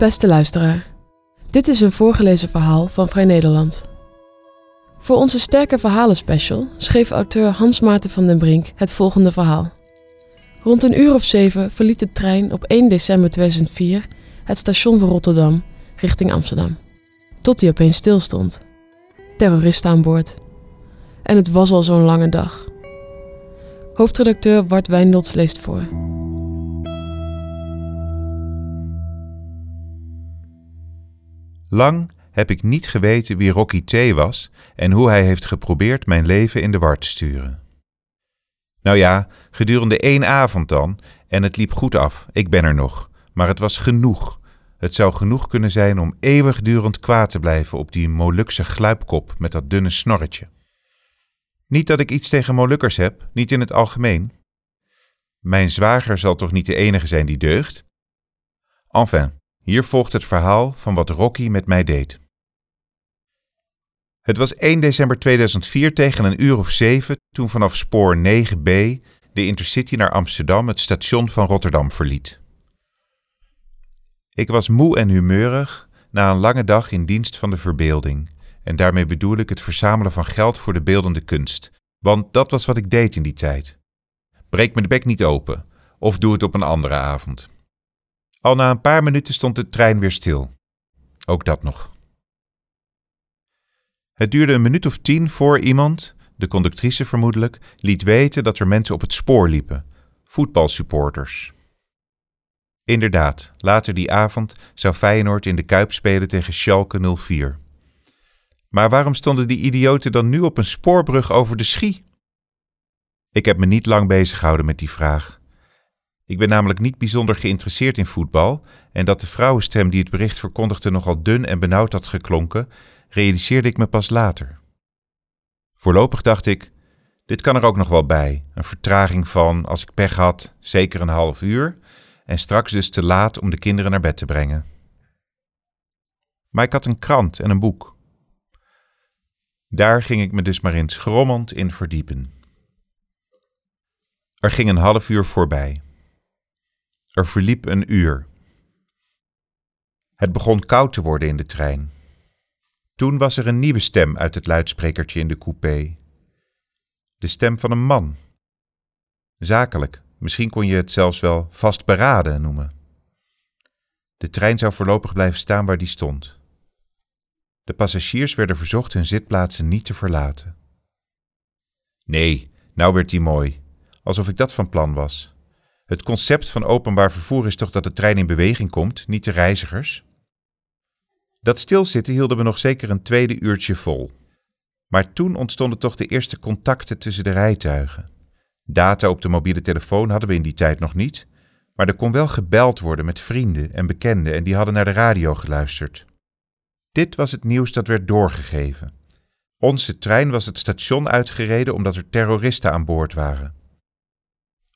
Beste luisteraar, dit is een voorgelezen verhaal van Vrij Nederland. Voor onze sterke verhalen special schreef auteur Hans Maarten van den Brink het volgende verhaal. Rond een uur of zeven verliet de trein op 1 december 2004 het station van Rotterdam richting Amsterdam. Tot hij opeens stilstond. Terroristen aan boord. En het was al zo'n lange dag. Hoofdredacteur Bart Wijndels leest voor. Lang heb ik niet geweten wie Rocky T. was en hoe hij heeft geprobeerd mijn leven in de war te sturen. Nou ja, gedurende één avond dan, en het liep goed af, ik ben er nog, maar het was genoeg. Het zou genoeg kunnen zijn om eeuwigdurend kwaad te blijven op die Molukse gluipkop met dat dunne snorretje. Niet dat ik iets tegen Molukkers heb, niet in het algemeen. Mijn zwager zal toch niet de enige zijn die deugt? Enfin, hier volgt het verhaal van wat Rocky met mij deed. Het was 1 december 2004 tegen een uur of zeven toen vanaf spoor 9b de Intercity naar Amsterdam het station van Rotterdam verliet. Ik was moe en humeurig na een lange dag in dienst van de verbeelding, en daarmee bedoel ik het verzamelen van geld voor de beeldende kunst, want dat was wat ik deed in die tijd. Breek me de bek niet open, of doe het op een andere avond. Al na een paar minuten stond de trein weer stil. Ook dat nog. Het duurde een minuut of tien voor iemand, de conductrice vermoedelijk, liet weten dat er mensen op het spoor liepen, voetbalsupporters. Inderdaad, later die avond zou Feyenoord in de Kuip spelen tegen Schalke 04. Maar waarom stonden die idioten dan nu op een spoorbrug over de Schie? Ik heb me niet lang bezig gehouden met die vraag. Ik ben namelijk niet bijzonder geïnteresseerd in voetbal en dat de vrouwenstem die het bericht verkondigde nogal dun en benauwd had geklonken, realiseerde ik me pas later. Voorlopig dacht ik, dit kan er ook nog wel bij, een vertraging van, als ik pech had, zeker een half uur, en straks dus te laat om de kinderen naar bed te brengen. Maar ik had een krant en een boek. Daar ging ik me dus maar in schrommend in verdiepen. Er ging een half uur voorbij. Er verliep een uur. Het begon koud te worden in de trein. Toen was er een nieuwe stem uit het luidsprekertje in de coupé. De stem van een man. Zakelijk, misschien kon je het zelfs wel vastberaden noemen. De trein zou voorlopig blijven staan waar die stond. De passagiers werden verzocht hun zitplaatsen niet te verlaten. Nee, nou werd die mooi, alsof ik dat van plan was. Het concept van openbaar vervoer is toch dat de trein in beweging komt, niet de reizigers? Dat stilzitten hielden we nog zeker een tweede uurtje vol. Maar toen ontstonden toch de eerste contacten tussen de rijtuigen. Data op de mobiele telefoon hadden we in die tijd nog niet, maar er kon wel gebeld worden met vrienden en bekenden en die hadden naar de radio geluisterd. Dit was het nieuws dat werd doorgegeven. Onze trein was het station uitgereden omdat er terroristen aan boord waren.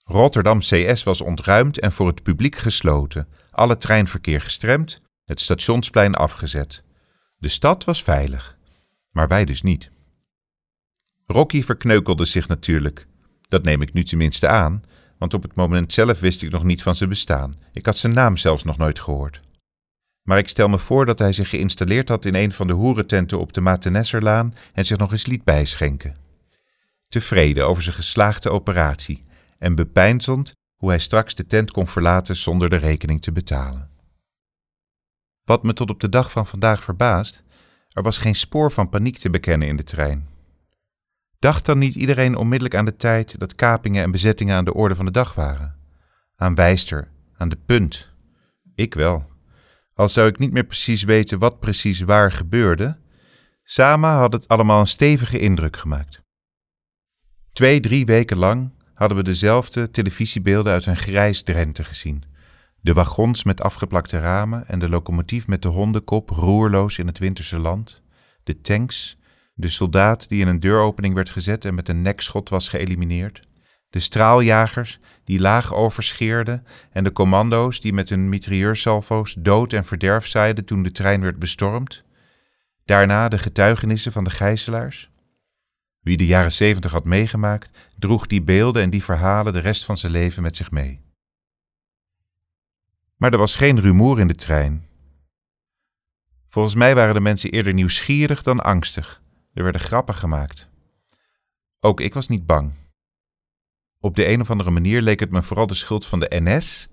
Rotterdam CS was ontruimd en voor het publiek gesloten, alle treinverkeer gestremd, het stationsplein afgezet. De stad was veilig, maar wij dus niet. Rocky verkneukelde zich natuurlijk. Dat neem ik nu tenminste aan, want op het moment zelf wist ik nog niet van zijn bestaan. Ik had zijn naam zelfs nog nooit gehoord. Maar ik stel me voor dat hij zich geïnstalleerd had in een van de hoerententen op de Matenesserlaan en zich nog eens liet bijschenken. Tevreden over zijn geslaagde operatie en bepeinzend hoe hij straks de tent kon verlaten zonder de rekening te betalen. Wat me tot op de dag van vandaag verbaast, er was geen spoor van paniek te bekennen in de trein. Dacht dan niet iedereen onmiddellijk aan de tijd dat kapingen en bezettingen aan de orde van de dag waren? Aan Wijster, aan de punt. Ik wel. Al zou ik niet meer precies weten wat precies waar gebeurde, samen had het allemaal een stevige indruk gemaakt. Twee, drie weken lang hadden we dezelfde televisiebeelden uit een grijs Drenthe gezien. De wagons met afgeplakte ramen en de locomotief met de hondenkop roerloos in het winterse land. De tanks, de soldaat die in een deuropening werd gezet en met een nekschot was geëlimineerd. De straaljagers die laag overscheerden en de commando's die met hun mitrailleursalvo's dood en verderf zaaiden toen de trein werd bestormd. Daarna de getuigenissen van de gijzelaars. Wie de jaren zeventig had meegemaakt, droeg die beelden en die verhalen de rest van zijn leven met zich mee. Maar er was geen rumoer in de trein. Volgens mij waren de mensen eerder nieuwsgierig dan angstig. Er werden grappen gemaakt. Ook ik was niet bang. Op de een of andere manier leek het me vooral de schuld van de NS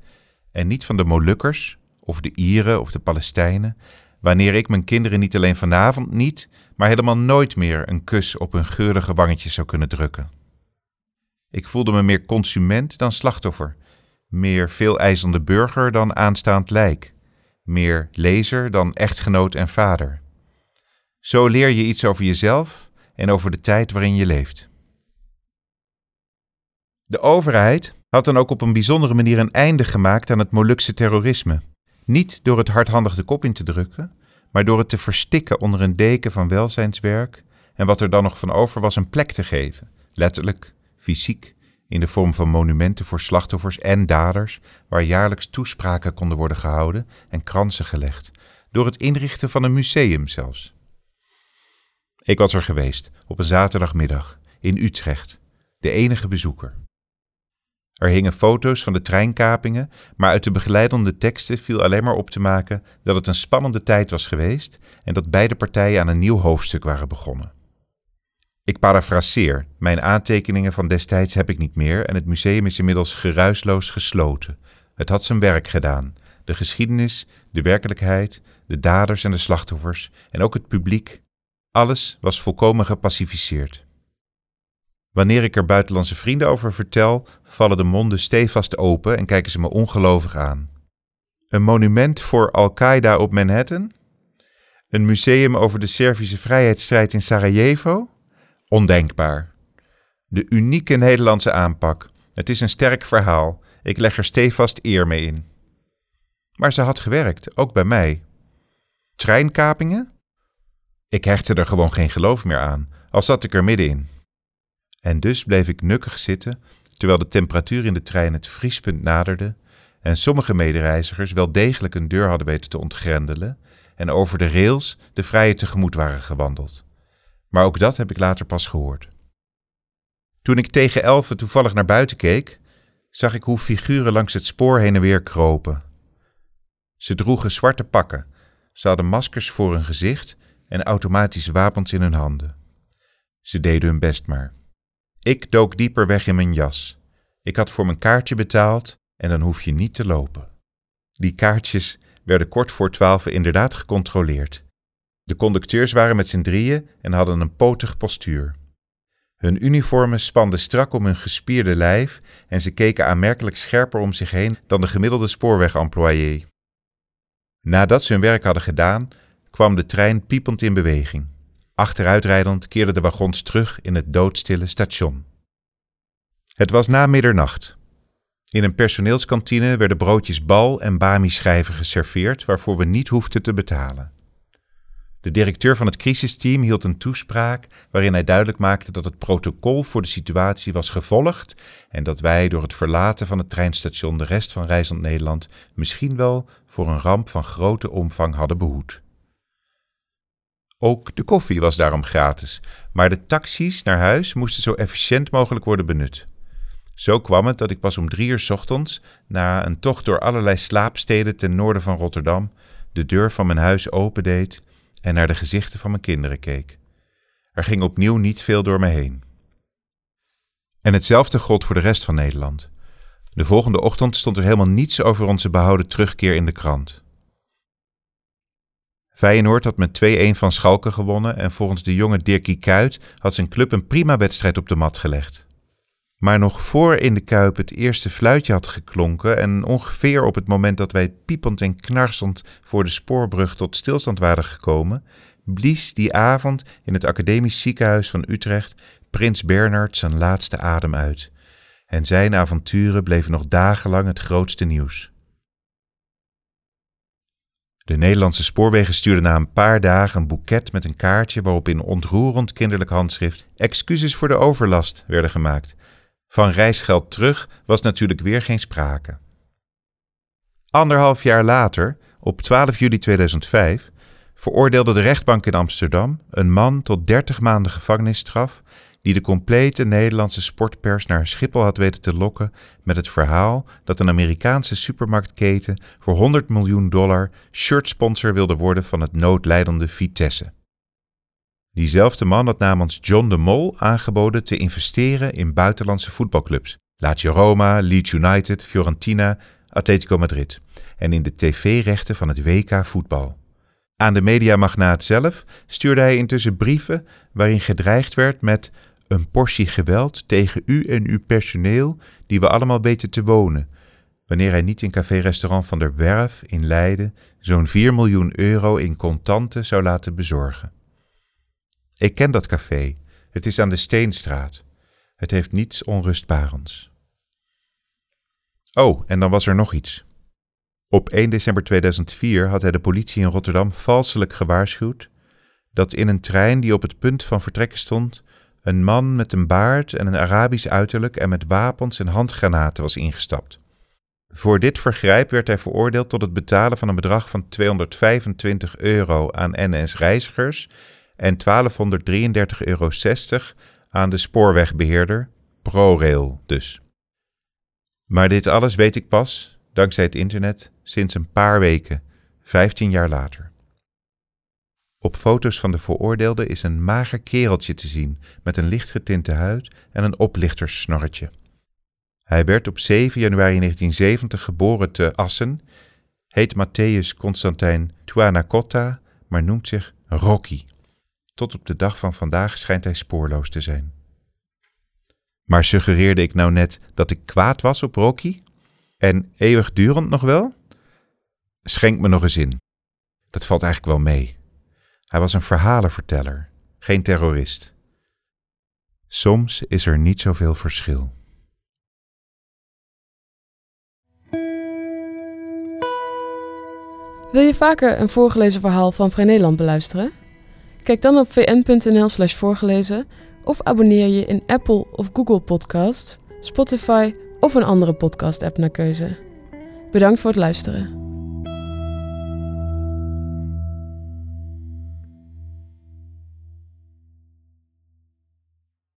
en niet van de Molukkers of de Ieren of de Palestijnen, wanneer ik mijn kinderen niet alleen vanavond niet, maar helemaal nooit meer een kus op hun geurige wangetjes zou kunnen drukken. Ik voelde me meer consument dan slachtoffer, meer veel eisende burger dan aanstaand lijk, meer lezer dan echtgenoot en vader. Zo leer je iets over jezelf en over de tijd waarin je leeft. De overheid had dan ook op een bijzondere manier een einde gemaakt aan het Molukse terrorisme. Niet door het hardhandig de kop in te drukken, maar door het te verstikken onder een deken van welzijnswerk en wat er dan nog van over was een plek te geven, letterlijk, fysiek, in de vorm van monumenten voor slachtoffers en daders, waar jaarlijks toespraken konden worden gehouden en kransen gelegd, door het inrichten van een museum zelfs. Ik was er geweest, op een zaterdagmiddag, in Utrecht, de enige bezoeker. Er hingen foto's van de treinkapingen, maar uit de begeleidende teksten viel alleen maar op te maken dat het een spannende tijd was geweest en dat beide partijen aan een nieuw hoofdstuk waren begonnen. Ik parafraseer, mijn aantekeningen van destijds heb ik niet meer en het museum is inmiddels geruisloos gesloten. Het had zijn werk gedaan. De geschiedenis, de werkelijkheid, de daders en de slachtoffers en ook het publiek, alles was volkomen gepacificeerd. Wanneer ik er buitenlandse vrienden over vertel, vallen de monden stevast open en kijken ze me ongelovig aan. Een monument voor Al-Qaeda op Manhattan? Een museum over de Servische vrijheidsstrijd in Sarajevo? Ondenkbaar. De unieke Nederlandse aanpak. Het is een sterk verhaal. Ik leg er stevast eer mee in. Maar ze had gewerkt, ook bij mij. Treinkapingen? Ik hechtte er gewoon geen geloof meer aan, al zat ik er middenin. En dus bleef ik nukkig zitten, terwijl de temperatuur in de trein het vriespunt naderde en sommige medereizigers wel degelijk een deur hadden weten te ontgrendelen en over de rails de vrije tegemoet waren gewandeld. Maar ook dat heb ik later pas gehoord. Toen ik tegen elfen toevallig naar buiten keek, zag ik hoe figuren langs het spoor heen en weer kropen. Ze droegen zwarte pakken, ze hadden maskers voor hun gezicht en automatische wapens in hun handen. Ze deden hun best maar. Ik dook dieper weg in mijn jas. Ik had voor mijn kaartje betaald en dan hoef je niet te lopen. Die kaartjes werden kort voor twaalf inderdaad gecontroleerd. De conducteurs waren met z'n drieën en hadden een potig postuur. Hun uniformen spanden strak om hun gespierde lijf en ze keken aanmerkelijk scherper om zich heen dan de gemiddelde spoorwegemployé. Nadat ze hun werk hadden gedaan, kwam de trein piepend in beweging. Achteruitrijdend keerden de wagons terug in het doodstille station. Het was na middernacht. In een personeelskantine werden broodjes bal en bami-schijven geserveerd waarvoor we niet hoefden te betalen. De directeur van het crisisteam hield een toespraak waarin hij duidelijk maakte dat het protocol voor de situatie was gevolgd en dat wij door het verlaten van het treinstation de rest van reizend Nederland misschien wel voor een ramp van grote omvang hadden behoed. Ook de koffie was daarom gratis, maar de taxis naar huis moesten zo efficiënt mogelijk worden benut. Zo kwam het dat ik pas om drie uur ochtends, na een tocht door allerlei slaapsteden ten noorden van Rotterdam, de deur van mijn huis opendeed en naar de gezichten van mijn kinderen keek. Er ging opnieuw niet veel door me heen. En hetzelfde gold voor de rest van Nederland. De volgende ochtend stond er helemaal niets over onze behouden terugkeer in de krant. Feyenoord had met 2-1 van Schalke gewonnen en volgens de jonge Dirkie Kuyt had zijn club een prima wedstrijd op de mat gelegd. Maar nog voor in de Kuip het eerste fluitje had geklonken en ongeveer op het moment dat wij piepend en knarsend voor de spoorbrug tot stilstand waren gekomen, blies die avond in het academisch ziekenhuis van Utrecht prins Bernhard zijn laatste adem uit. En zijn avonturen bleven nog dagenlang het grootste nieuws. De Nederlandse spoorwegen stuurden na een paar dagen een boeket met een kaartje waarop in ontroerend kinderlijk handschrift excuses voor de overlast werden gemaakt. Van reisgeld terug was natuurlijk weer geen sprake. Anderhalf jaar later, op 12 juli 2005, veroordeelde de rechtbank in Amsterdam een man tot 30 maanden gevangenisstraf die de complete Nederlandse sportpers naar Schiphol had weten te lokken met het verhaal dat een Amerikaanse supermarktketen voor 100 miljoen dollar shirtsponsor wilde worden van het noodlijdende Vitesse. Diezelfde man had namens John de Mol aangeboden te investeren in buitenlandse voetbalclubs. Lazio Roma, Leeds United, Fiorentina, Atletico Madrid. En in de tv-rechten van het WK voetbal. Aan de mediamagnaat zelf stuurde hij intussen brieven waarin gedreigd werd met een portie geweld tegen u en uw personeel die we allemaal weten te wonen, wanneer hij niet in café-restaurant Van der Werf in Leiden zo'n 4 miljoen euro in contanten zou laten bezorgen. Ik ken dat café. Het is aan de Steenstraat. Het heeft niets onrustbarends. Oh, en dan was er nog iets. Op 1 december 2004 had hij de politie in Rotterdam valselijk gewaarschuwd dat in een trein die op het punt van vertrekken stond, een man met een baard en een Arabisch uiterlijk en met wapens en handgranaten was ingestapt. Voor dit vergrijp werd hij veroordeeld tot het betalen van een bedrag van 225 euro aan NS-reizigers en 1233,60 euro aan de spoorwegbeheerder, ProRail dus. Maar dit alles weet ik pas, dankzij het internet, sinds een paar weken, 15 jaar later. Op foto's van de veroordeelde is een mager kereltje te zien met een lichtgetinte huid en een oplichtersnorretje. Hij werd op 7 januari 1970 geboren te Assen, heet Matthäus Constantijn Tuanacotta, maar noemt zich Rocky. Tot op de dag van vandaag schijnt hij spoorloos te zijn. Maar suggereerde ik nou net dat ik kwaad was op Rocky? En eeuwigdurend nog wel? Schenk me nog eens in. Dat valt eigenlijk wel mee. Hij was een verhalenverteller, geen terrorist. Soms is er niet zoveel verschil. Wil je vaker een voorgelezen verhaal van Vrij Nederland beluisteren? Kijk dan op vn.nl/slash voorgelezen of abonneer je in Apple of Google Podcasts, Spotify of een andere podcast-app naar keuze. Bedankt voor het luisteren.